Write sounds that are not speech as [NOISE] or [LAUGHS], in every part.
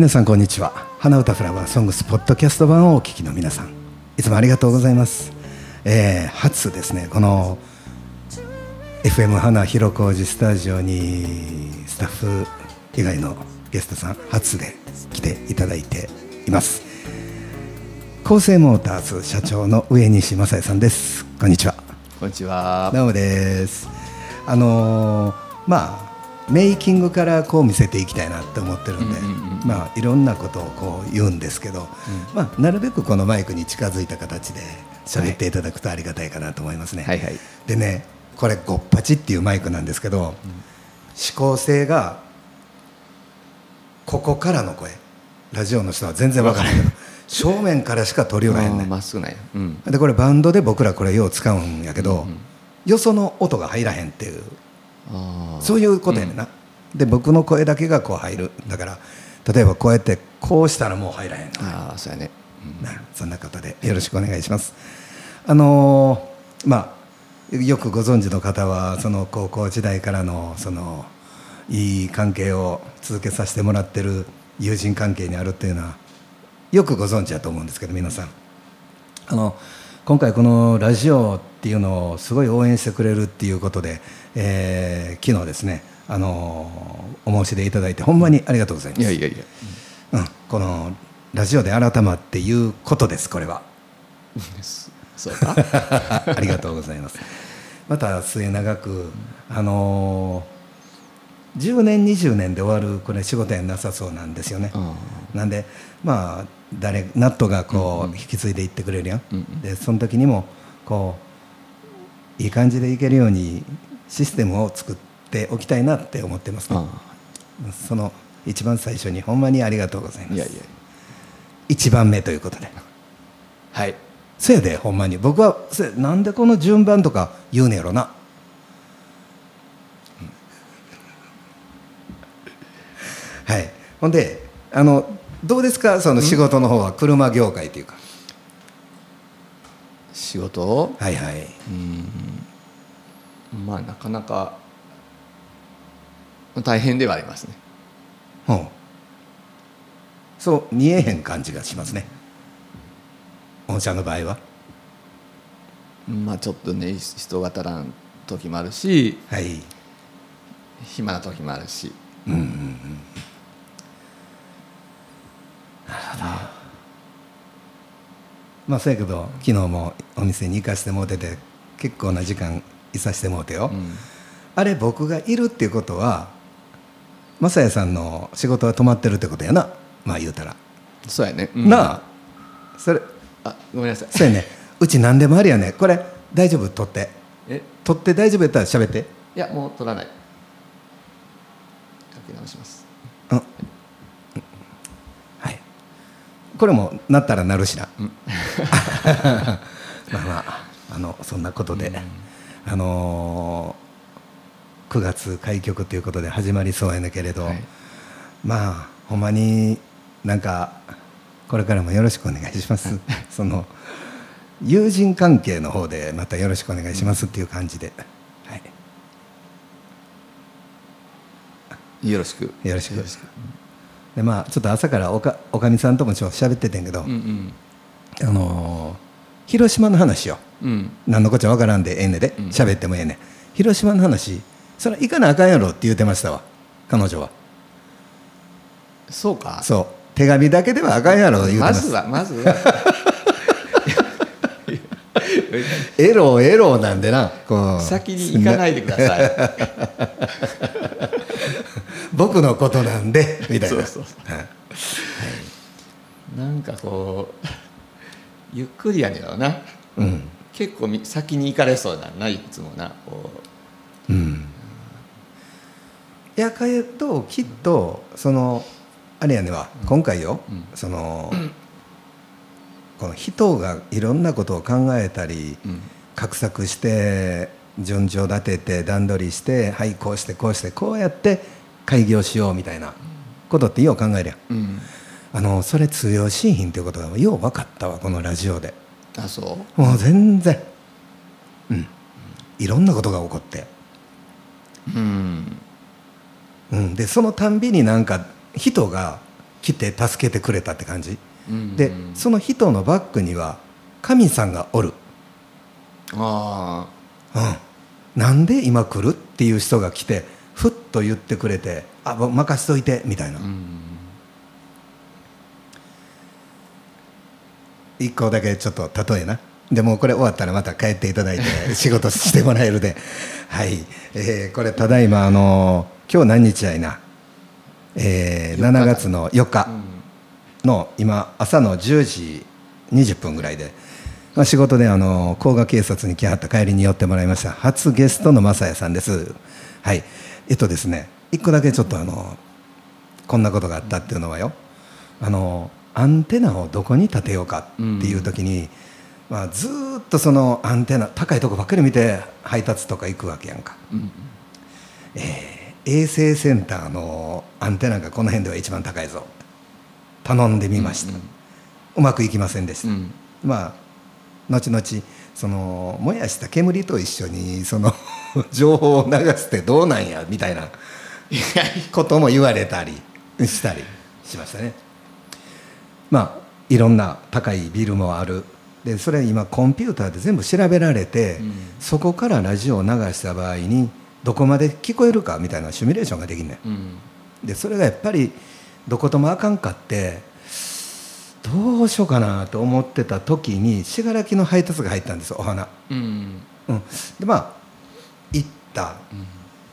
皆さんこんにちは。花歌フラワーソングスポッドキャスト版をお聞きの皆さん。いつもありがとうございます、えー初ですね。この FM 花広小路スタジオにスタッフ以外のゲストさん初で来ていただいています。厚生モーターズ社長の上西正也さんです。こんにちは。こんにちは。どうもです。あのーまあメイキングからこう見せていきたいなって思ってるんで、うんうんうんまあいろんなことをこう言うんですけど、まあなるべくこのマイクに近づいた形で喋っていただくとありがたいかなと思いますね。はいはい。でねこれゴッパチっていうマイクなんですけど、指向性がここからの声ラジオの人は全然わからないけど正面からしか取り寄らへんねまっすぐなんや。うん。でこれバンドで僕らこれよう使うんやけど、よその音が入らへんっていう。そういうことやねんな、で僕の声だけがこう入るだから例えばこうやってこうしたらもう入らへんの。ああ、そうやね。なそん。なことでよろしくお願いします。あのーまあよくご存知の方はその高校時代からのそのいい関係を続けさせてもらってる友人関係にあるっていうのはよくご存知だと思うんですけど皆さん。あの今回このラジオっていうのをすごい応援してくれるっていうことで、えー昨日ですねあのお申し出いただいてほんまにありがとうございます。いやいやいや。うん、このラジオで改まっていうことですこれは。[LAUGHS] そうか。[LAUGHS] ありがとうございます。また末永くあのー10年20年で終わるこれ仕事やなさそうなんですよね。あなんでまあ誰ナットがこう引き継いでいってくれるやん、うんうん。でその時にもこういい感じでいけるようにシステムを作っておきたいなって思ってますその一番最初にほんまにありがとうございます。いやいや。一番目ということで。はい。せやでほんまに。僕はせやなんでこの順番とか言うねやろな、はい。ほんであのどうですか？その仕事の方は車業界というか、仕事？を。はいはいまあ、なかなか。大変ではありますね。ほうそう見えへん感じがしますね御社の場合はまあ、ちょっとね、人が足らん時もあるし。はい暇な時もあるし。うんうんうんまあそうやけど昨日もお店に行かせてもうてて結構な時間いさせてもうてよ、うん。あれ僕がいるっていうことは雅也さんの仕事は止まってるってことやなまあ言うたら、そうやね。うんなあそれあ、ごめんなさい。そうやね [LAUGHS] うち何でもありやねこれ大丈夫？取ってえ？取って大丈夫やったら喋っていや、もう取らない。かけ直します。うんはいこれもなったらなるしな、[LAUGHS] まあまああのそんなことで、あのー9月開局ということで始まりそうやねんけれど、はい。まあほんまになんかこれからもよろしくお願いします、[LAUGHS] その友人関係の方でまたよろしくお願いしますっていう感じで、はい、よろしく。よろしくでまあちょっと朝からおかおかみさんともちょっと喋っててんけど、うんあのー広島の話よ。うん。うん。何のこっちゃわからんでええねで。うん。喋ってもええね広島の話それ行かなあかんやろって言うてましたわ彼女は。そうか。そう。手紙だけではあかんやろ言うてまますずはまずは [LAUGHS] [LAUGHS] エロエロなんでな。先に行かないでください。[LAUGHS] 僕のことなんで。みたいな。そうそう。はい。なんかこうゆっくりやねんよな。うん。結構み先に行かれそうだないつもな。こう。ん。やかえときっとそのあれやねは今回よ、うん。そのこの人がいろんなことを考えたりう。うん。画策して順序立てて段取りしてはいこうしてこうしてこうやって開業しようみたいなことってよう考えるやんうん。あのそれ通用しひんっていうことがよう分かったわこのラジオであそう？もう全然うんいろんなことが起こって、うんうん、でそのたんびになんか人が来て助けてくれたって感じ、うんでその人のバックには神さんがおる、あうん、なんで今来るっていう人が来てふっと言ってくれて「あ任しといて」みたいな、あうん一個だけちょっと例えな。でもうこれ終わったらまた帰っていただいて [LAUGHS] 仕事してもらえるで。はい、えーこれただいまあの今日何日やいな、えー4日7月の4日の今朝の10時20分ぐらいで、まあ、仕事であの甲賀警察に来はった帰りに寄ってもらいました。初ゲストの正也さんです。はい。えっとですね一個だけちょっとあのこんなことがあったっていうのはよ。あのアンテナをどこに立てようかっていう時に、まあ、ずーっとそのアンテナ高いとこばっかり見て配達とか行くわけやんか。うん衛星センターのアンテナがこの辺では一番高いぞ頼んでみました、うまくいきませんでした、うん。まあ後々その燃やした煙と一緒にその [LAUGHS] 情報を流してどうなんやみたいな [LAUGHS] ことも言われたりしたりしましたね。まあいろんな高いビルもある。でそれ今コンピューターで全部調べられて、うん。そこからラジオを流した場合にどこまで聞こえるかみたいなシミュレーションができんねんうんでそれがやっぱりどこともあかんかってどうしようかなと思ってた時に信楽の配達が入ったんですよお花、うん。うん、でまあ行った。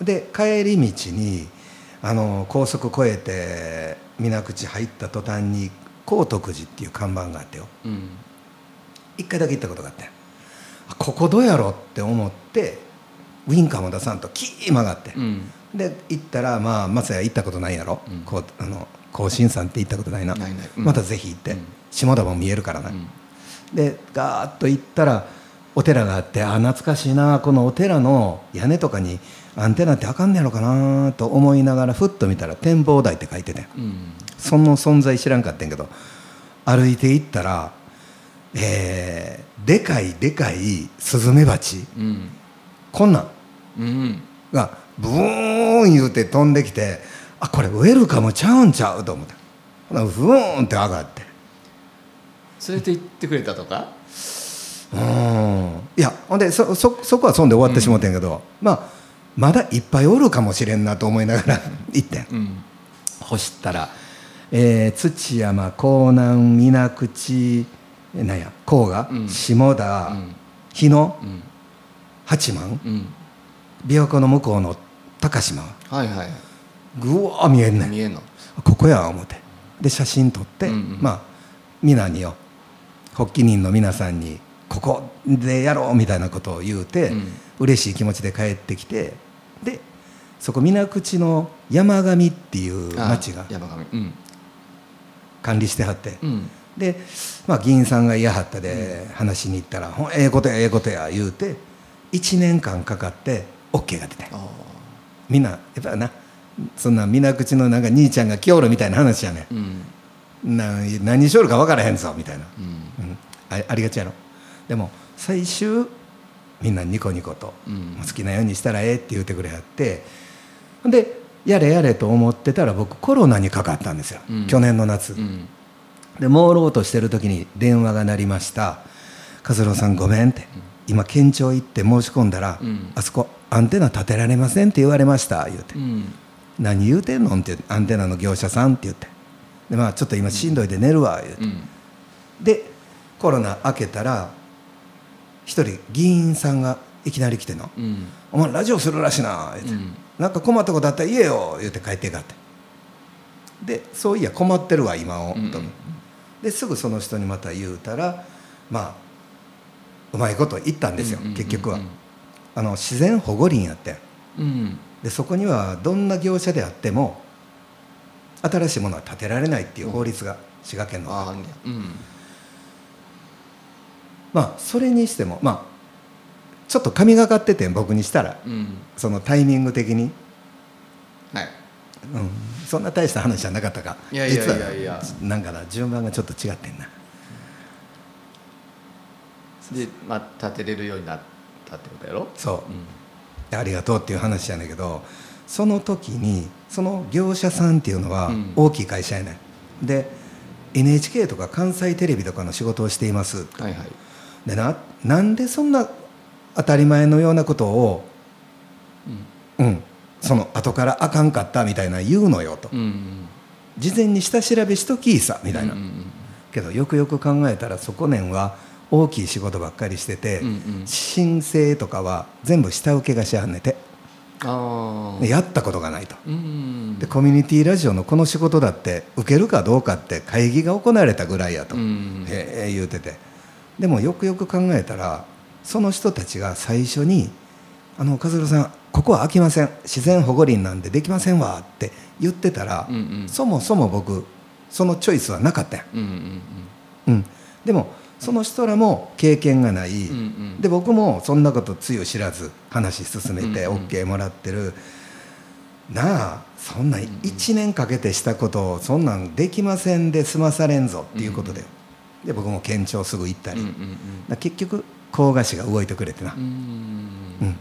で帰り道にあの高速越えて水口入った途端に高徳寺っていう看板があってよ。うん。一回だけ行ったことがあって。あここどうやろうって思ってウインカーも出さんとキー曲がって、うんで行ったらまあ松屋行ったことないやろ、うん。こうあの甲信山って行ったことないな。またぜひ行って、うん。下田も見えるからな、うん。でガーッと行ったらお寺があってあ懐かしいな。このお寺の屋根とかにアンテナってあかんねやろかなと思いながらふっと見たら展望台って書いててうん。その存在知らんかったんやけど歩いて行ったらえーでかいでかいスズメバチ。うん。こんなんうん。がブーン言うて飛んできてあこれウェルカムちゃうんちゃうと思って。ほなブーンって上がって。連れて行ってくれたとか？うん。いやほんでそそそこはそんで終わってしもてんけど、まあまだいっぱいおるかもしれんなと思いながら [LAUGHS] 行ってん。うん。干したら、えー土山江南水口えなんや甲賀、うん。下田、うん。日野うん。八幡？うん琵琶湖の向こうの高島はいはい。ぐわー見えんねん。見えんの。ここや思って。で写真撮って、うんうん。まあ皆によ発起人の皆さんにここでやろうみたいなことを言うて、うん。嬉しい気持ちで帰ってきてでそこ水口の山上っていうあ町が管理してはって、うん。で、まあ、議員さんが嫌はったで話しに行ったら「ほんええことやええことや」言うて1年間かかって OK が出てあみんなやっぱなそんな水口のなんか兄ちゃんが来おるみたいな話やねーうん。んな何しおるか分からへんぞみたいな、うん。うん、あありがちやろ。でも最終みんなニコニコと、うん。好きなようにしたらええって言うてくれはってでやれやれと思ってたら僕コロナにかかったんですよ、うん。去年の夏、うん。で朦朧としてる時に電話が鳴りました「和郎さんごめん」って「今県庁行って申し込んだら、うん。あそこアンテナ立てられませんって言われました」言うて。うん「何言うてんの?」ってアンテナの業者さんって言って。でまあちょっと今しんどいで寝るわ言うて、うん。でコロナ明けたら一人議員さんがいきなり来ての。うん「お前ラジオするらしいな」言うて、うん。なんか困ったことあったら言えよ」言うて帰っていかって。でそういや困ってるわ今を、うん。と。ですぐその人にまた言うたらまあうまいこと言ったんですよ、結局は。あの自然保護林やってうん。でそこにはどんな業者であっても新しいものは建てられないっていう法律が滋賀県の。あうん。まあそれにしてもまあちょっと神がかってて僕にしたらうん。そのタイミング的に、はい。うん、そんな大した話じゃなかったか。いやいやいやいや。実はなんかな順番がちょっと違ってんなでまあ立てれるようになったたってことやろ？そう、ありがとうっていう話やねんけどその時にその業者さんっていうのはうん。大きい会社やねん。で NHK とか関西テレビとかの仕事をしています。はいはい。でななんでそんな当たり前のようなことをうん。その後からあかんかったみたいな言うのよと、うんうん事前に下調べしときいさみたいな、うんうん。けどよくよく考えたらそこねんは大きい仕事ばっかりしてて、うんうん。申請とかは全部下請けがしはんねて。やったことがないと。うんでコミュニティラジオのこの仕事だって受けるかどうかって会議が行われたぐらいやと、うんへえ言うてて。でもよくよく考えたらその人たちが最初に「あの和弘さんここは空きません。自然保護林なんでできませんわ」って言ってたら、うんうん。そもそも僕そのチョイスはなかったん。や、うんうん。うん、でもその人らも経験がない、うんうん。で僕もそんなことつゆ知らず話進めてうんうん OK もらってる、なあそんな1年かけてしたことをそんなんできませんで済まされんぞっていうことで、で僕も県庁すぐ行ったり、結局甲賀市が動いてくれてな、うんうんうん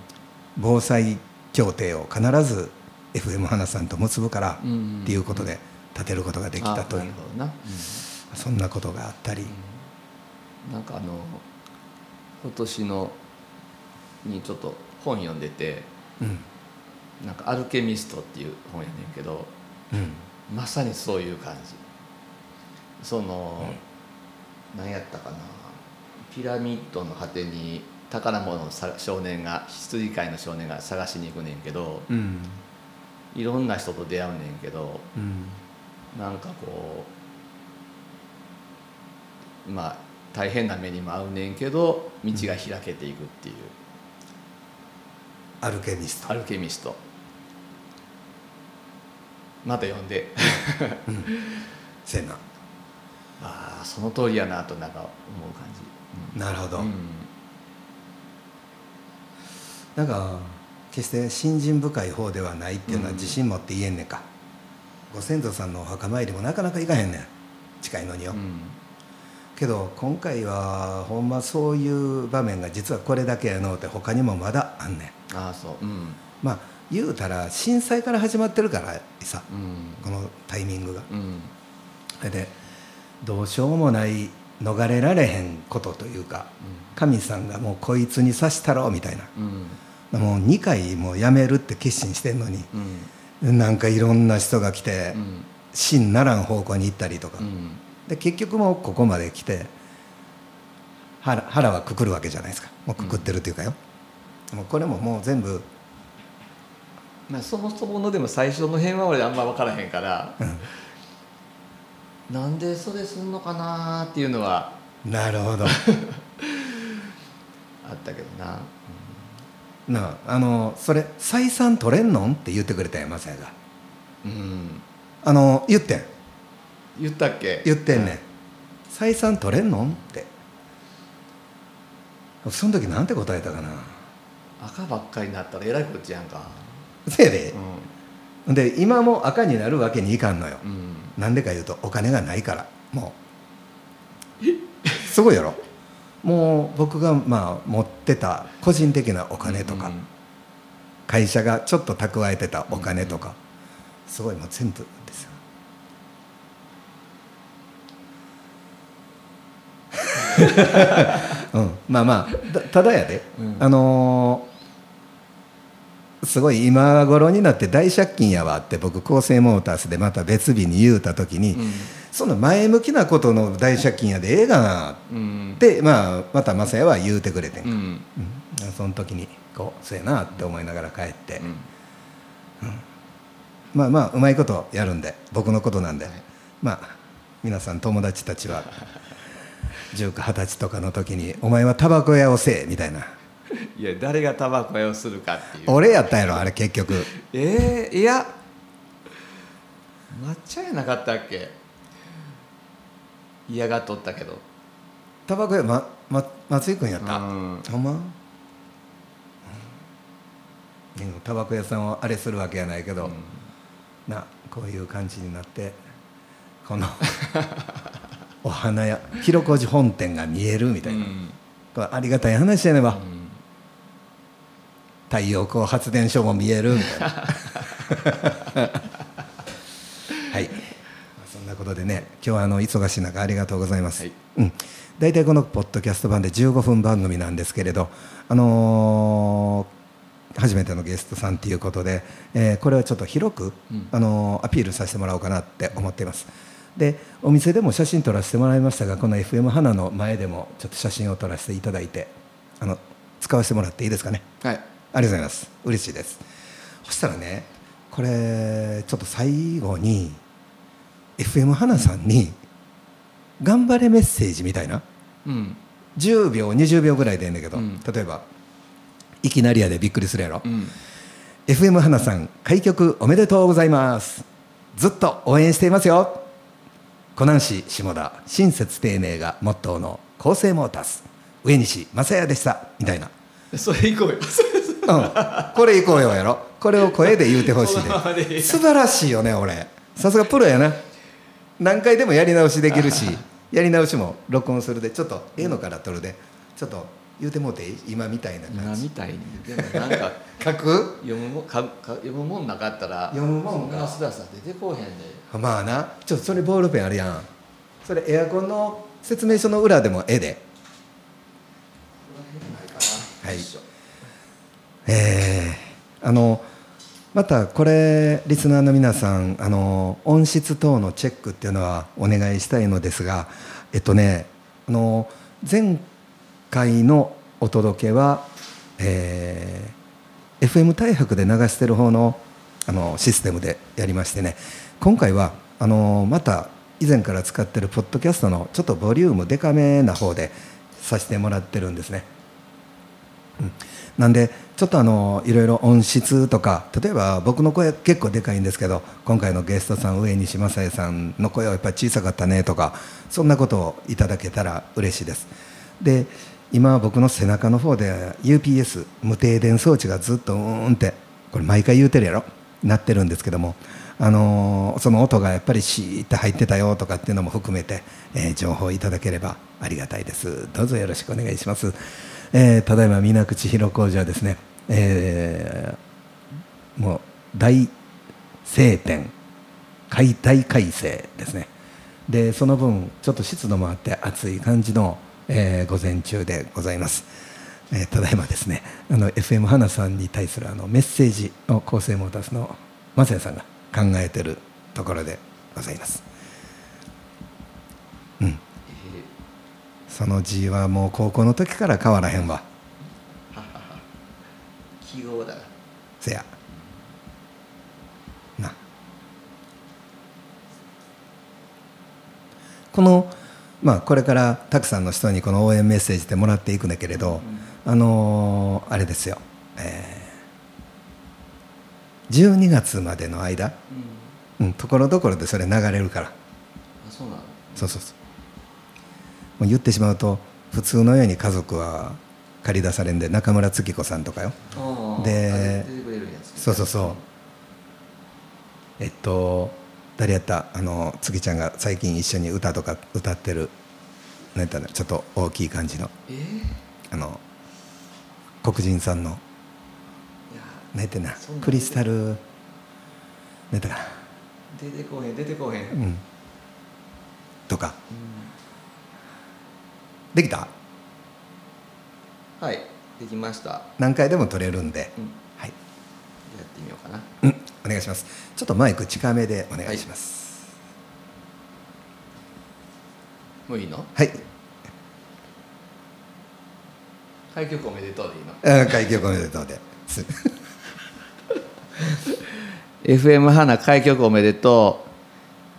防災協定を必ず FM 花さんと結ぶからうんうんっていうことで立てることができたという。そんなことがあったり、なんかあの今年のにちょっと本読んでてうん。なんか「アルケミスト」っていう本やねんけどうん。まさにそういう感じ。その、何やったかなピラミッドの果てに宝物をさ少年が羊飼いの少年が探しに行くねんけどうん。いろんな人と出会うねんけどうん。なんかこうまあ大変な目にも遭うねんけど道が開けていくっていう、アルケミスト。アルケミスト。また読んで。せやな。ああその通りやなとなんか思う感じ、なるほど、うん。なんか決して信心深い方ではないっていうのはうん。自信持って言えんねんか、ご先祖さんのお墓参りもなかなか行かへんねん。近いのによ、うんけど今回はほんまそういう場面が実はこれだけやのうて他にもまだあんねん。ああそう。うん。まあ言うたら震災から始まってるからさうん。このタイミングが。うん。それでどうしようもない逃れられへんことというか神さんがもうこいつに刺したろみたいな。うん。もう2回もうやめるって決心してんのにうん。なんかいろんな人が来てうん。真ならん方向に行ったりとか、うんで結局もうここまで来て腹腹はくくるわけじゃないですか。もうくくってるっていうかよ、もうこれももう全部、まあそもそものでも最初の辺は俺あんま分からへんからうん。なんでそれすんのかなっていうのはなるほど。[LAUGHS] あったけどな。なああのそれ採算取れんのん？って言ってくれたんやまさやが。うん。あの言ってん言ったっけ？言ってんね。ん採算取れんの？んって。その時なんて答えたかな？赤ばっかりになったらえらいこっちやんか。せやで。う、で今も赤になるわけにいかんのよ、んうん。なんでか言うとお金がないから。もう。すごいやろ。もう僕がまあ持ってた個人的なお金とか、うん会社がちょっと蓄えてたお金とか、すごいもう全部ですようん、まあまあたただやで、うん。あのーすごい今頃になって大借金やわって僕厚生モータースでまた別日に言うた時に、うん。その前向きなことの大借金やでええがなうん。って、まあ、また雅也は言うてくれてんか、うん。うん。その時にこうそうやなって思いながら帰って、うん。まあまあうまいことやるんで僕のことなんで、はい。まあ皆さん友達たちは19、20歳とかの時に「お前はタバコ屋をせえ」みたいな。いや誰がタバコ屋をするかっていう。俺やったんやろあれ結局。えー、いや抹茶やなかったっけ？嫌がっとったけど。タバコ屋、まま、松井君やった、うん。ほんま、タバコ屋さんをあれするわけやないけど、なこういう感じになってこの [LAUGHS] お花屋広小路本店が見えるみたいな、うん。これありがたい話やねば、太陽光発電所も見えるみたいな。[LAUGHS] はい、まあそんなことでね今日はあの忙しい中ありがとうございます、はい。うん、大体このポッドキャスト版で15分番組なんですけれどあのー初めてのゲストさんということで、えーこれはちょっと広く、うん。あのーアピールさせてもらおうかなって思っていますでお店でも写真撮らせてもらいましたがこの FM 花の前でもちょっと写真を撮らせていただいてあの使わせてもらっていいですかね？はい。ありがとうございます。嬉しいです。そしたらねこれちょっと最後に FM 花さんに頑張れメッセージみたいな？うん。10秒20秒ぐらいでいいんだけど、うん。例えばいきなりやでびっくりするやろ、うん。FM 花さん開局おめでとうございます。ずっと応援していますよ湖南市下田親切丁寧がモットーの厚生モータース上西正也でした。みたいな。[LAUGHS] それいこうよ。うん、これいこうよやろ。これを声で言うてほしいで。[LAUGHS] 素晴らしいよね俺。さすがプロやな。何回でもやり直しできるし。やり直しも録音するで。ちょっとええのから撮るで。ちょっと言うてもうて今みたいな今感じ。みたいに。でもなんか [LAUGHS] 書く？読むもんかか読むもんなかったら読むもんか。そなスラスラ出てこうへんで。まあな。ちょっとそれボールペンあるやん。それエアコンの説明書の裏でもええではい。えーあのまたこれリスナーの皆さんあの音質等のチェックっていうのはお願いしたいのですがえっとねあの前回のお届けは、えー FM 大白で流してる方のあのシステムでやりましてね。今回はあのまた以前から使ってるポッドキャストのちょっとボリュームデカめな方でさせてもらってるんですね。うん。なんでちょっとあのいろいろ音質とか例えば僕の声結構でかいんですけど今回のゲストさん上西正也さんの声はやっぱり小さかったねとかそんなことをいただけたら嬉しいです。で今僕の背中の方で UPS 無停電装置がずっとうーんってこれ毎回言うてるやろ？なってるんですけどもあのーその音がやっぱりシーって入ってたよとかっていうのも含めて、えー情報いただければありがたいです。どうぞよろしくお願いします、えーただいま水口広工事はですね、えーもう大晴天解体改正ですね。でその分ちょっと湿度もあって暑い感じの、えー午前中でございます、えーただいまですねあの FM 花さんに対するあのメッセージを構成モータースのマセンさんが考えてるところでございます。うん。その字はもう高校の時から変わらへんわ。記号だせや。な。このまあこれからたくさんの人にこの応援メッセージってもらっていくんだけれど、あのーあれですよ、えー12月までの間、うん。うん、ところどころでそれ流れるから。あそうなの？そうそうそう。もう言ってしまうと普通のように家族は借り出されんで中村月子さんとかよ。であ出てくれるんやつ。そうそうそう。えっと誰やった？あの月ちゃんが最近一緒に歌とか歌ってる何やった？のちょっと大きい感じの。え？ー、いあの黒人さんの。や。何やってんな？クリスタル。何やったかな？出てこうへん出てこうへん、うん。うん。とかできた？はい。できました、何回でも撮れるんで、うん、はい、やってみようかな。うん、お願いしますちょっとマイク近めでお願いします。もういいの？はい、開局おめでとうでいいの？あ開局おめでとうで。[LAUGHS] す。FM 花開局おめでと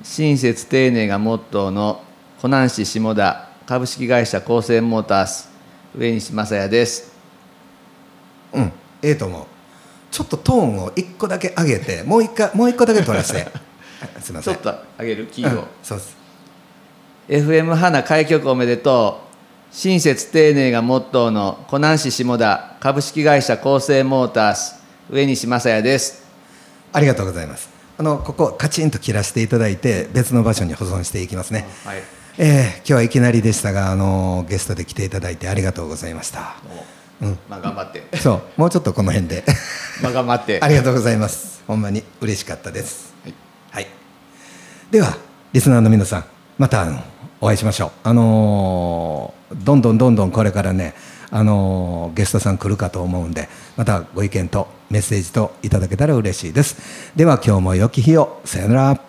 う。親切丁寧がモットーの湖南市下田株式会社高専モータース上西正也です。うん、ええと思う。ちょっとトーンを一個だけ上げて、もう一回、もう一個だけ取らせて。あ [LAUGHS] すみません。ちょっと上げるキーうんを、そうです。FM 花開局おめでとう親切丁寧がモットーの湖南市下田株式会社高専モータース上西正也ですありがとうございます。あの、ここカチンと切らせていただいて、別の場所に保存していきますね。はいえー今日はいきなりでしたが、あのゲストで来ていただいてありがとうございました。うん。まあ頑張って。そう。もうちょっとこの辺で。[LAUGHS] まあ頑張って。ありがとうございます。ほんまに嬉しかったです。はい。はい。ではリスナーの皆さんまたあのお会いしましょう。あのーどんどんどんどんこれからねあのーゲストさん来るかと思うんでまたご意見とメッセージといただけたら嬉しいです。では今日も良き日を。さよなら